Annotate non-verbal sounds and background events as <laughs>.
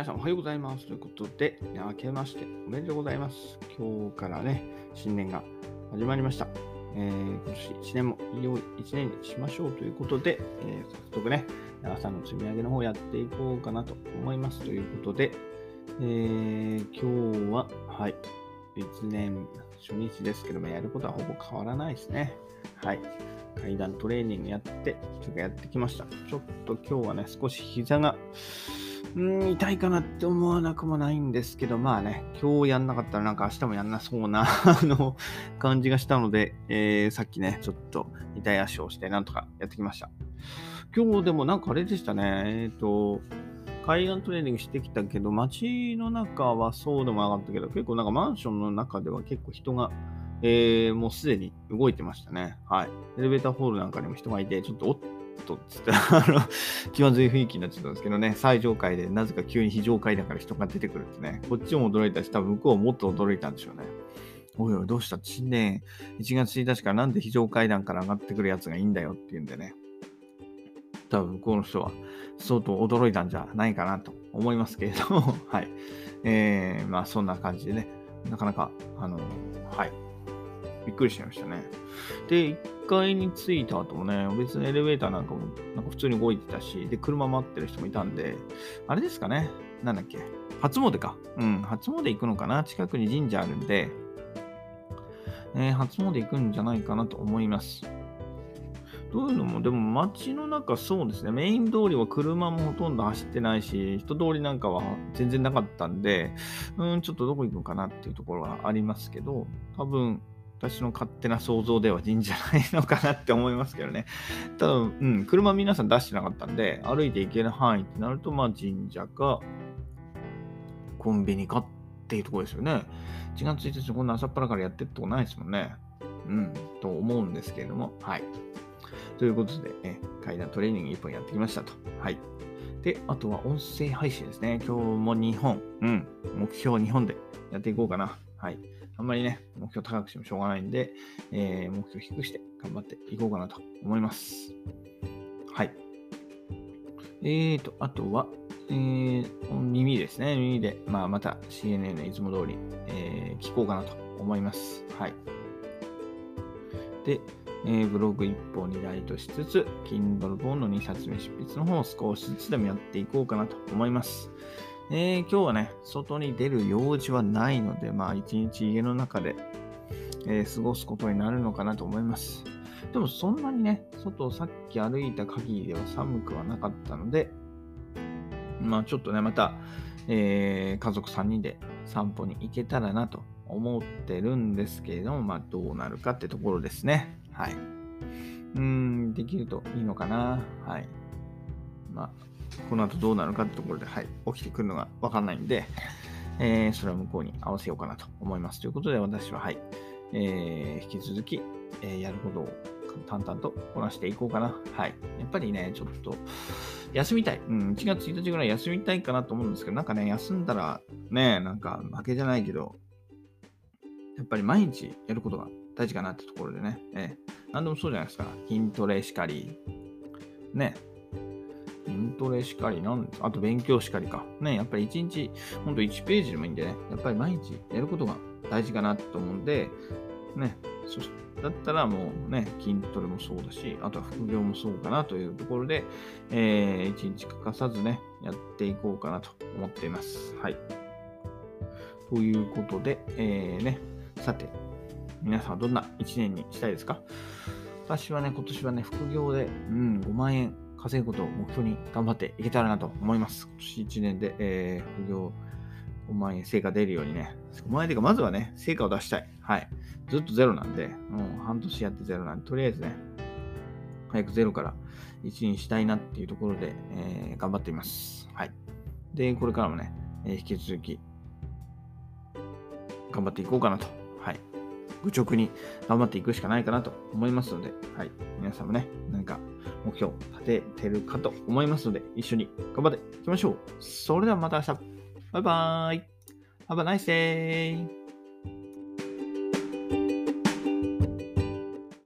皆さんおはようございます。ということで、明けましておめでとうございます。今日からね、新年が始まりました。えー、今年1年も良い1年にしましょうということで、えー、早速ね、朝の積み上げの方やっていこうかなと思います。ということで、えー、今日は、はい、1年初日ですけども、やることはほぼ変わらないですね。はい。階段トレーニングやって、ちょっとやってきました。ちょっと今日はね、少し膝が、うん、痛いかなって思わなくもないんですけど、まあね、今日やんなかったらなんか明日もやんなそうな <laughs> あの、感じがしたので、えー、さっきね、ちょっと痛い足をしてなんとかやってきました。今日でもなんかあれでしたね、えっ、ー、と、海岸トレーニングしてきたけど、街の中はそうでもなかったけど、結構なんかマンションの中では結構人が、えー、もうすでに動いてましたね。はい。エレベーターホールなんかにも人がいて、ちょっとおっとつって、あの、<laughs> 気まずい雰囲気になっちゃったんですけどね、最上階でなぜか急に非常階だから人が出てくるってね、こっちも驚いたし、多分向こうももっと驚いたんでしょうね。おいおい、どうした？新年1月1日からなんで非常階段から上がってくるやつがいいんだよっていうんでね、多分向こうの人は相当驚いたんじゃないかなと思いますけれども、<laughs> はい。えー、まあそんな感じでね、なかなか、あの、はい。びっくりしちゃいましたね。で、1階に着いた後もね、別にエレベーターなんかもなんか普通に動いてたし、で、車待ってる人もいたんで、あれですかね、なんだっけ、初詣か。うん、初詣行くのかな近くに神社あるんで、えー、初詣行くんじゃないかなと思います。どういうのも、でも街の中そうですね、メイン通りは車もほとんど走ってないし、人通りなんかは全然なかったんで、うん、ちょっとどこ行くのかなっていうところはありますけど、多分、私の勝手な想像では神社ないのかなって思いますけどね。<laughs> ただ、うん、車皆さん出してなかったんで、歩いて行ける範囲ってなると、まあ神社か、コンビニかっていうとこですよね。1月1日こんな朝っぱらからやってるとこないですもんね。うん、と思うんですけれども、はい。ということで、ね、階段トレーニング1本やってきましたと。はい。で、あとは音声配信ですね。今日も2本、うん、目標2本でやっていこうかな。はい。あんまりね、目標高くしてもしょうがないんで、えー、目標低くして頑張っていこうかなと思います。はい。えーと、あとは、えー、耳ですね。耳で、まあ、また CNN いつも通り、えー、聞こうかなと思います。はい。で、えー、ブログ1本にライトしつつ、Kindle 本の2冊目執筆の方を少しずつでもやっていこうかなと思います。えー、今日はね、外に出る用事はないので、まあ一日家の中で、えー、過ごすことになるのかなと思います。でもそんなにね、外をさっき歩いた限りでは寒くはなかったので、まあちょっとね、また、えー、家族3人で散歩に行けたらなと思ってるんですけれども、まあどうなるかってところですね。はい。うん、できるといいのかな。はい。まあこの後どうなるかってところで、はい、起きてくるのがわかんないんで、えー、それは向こうに合わせようかなと思います。ということで、私は、はい、えー、引き続き、えー、やることを淡々とこなしていこうかな。はい。やっぱりね、ちょっと、休みたい。うん、1月1日ぐらい休みたいかなと思うんですけど、なんかね、休んだら、ね、なんか負けじゃないけど、やっぱり毎日やることが大事かなってところでね、えー、何でもそうじゃないですか。筋トレしかり、ね、筋トレしかり、なんあと勉強しかりか。ね、やっぱり1日、ほんと1ページでもいいんでね、やっぱり毎日やることが大事かなと思うんで、ね、そだったらもうね、筋トレもそうだし、あとは副業もそうかなというところで、えー、1日欠かさずね、やっていこうかなと思っています。はい。ということで、えー、ね、さて、皆さんはどんな1年にしたいですか？私はね、今年はね、副業で、うん、5万円稼ぐことを目標に頑張っていけたらなと思います。今年1年で、えー、副業5万円成果出るようにね、5万円というか、まずはね、成果を出したい。はい。ずっとゼロなんで、もう半年やってゼロなんで、とりあえずね、早くゼロから1にしたいなっていうところで、えー、頑張っています。はい。で、これからもね、えー、引き続き、頑張っていこうかなと。はい。愚直に頑張っていくしかないかなと思いますので、はい。皆さんもね、何か目標立ててるかと思いますので、一緒に頑張っていきましょう。それではまた明日。バイバーイ。Have a nice day.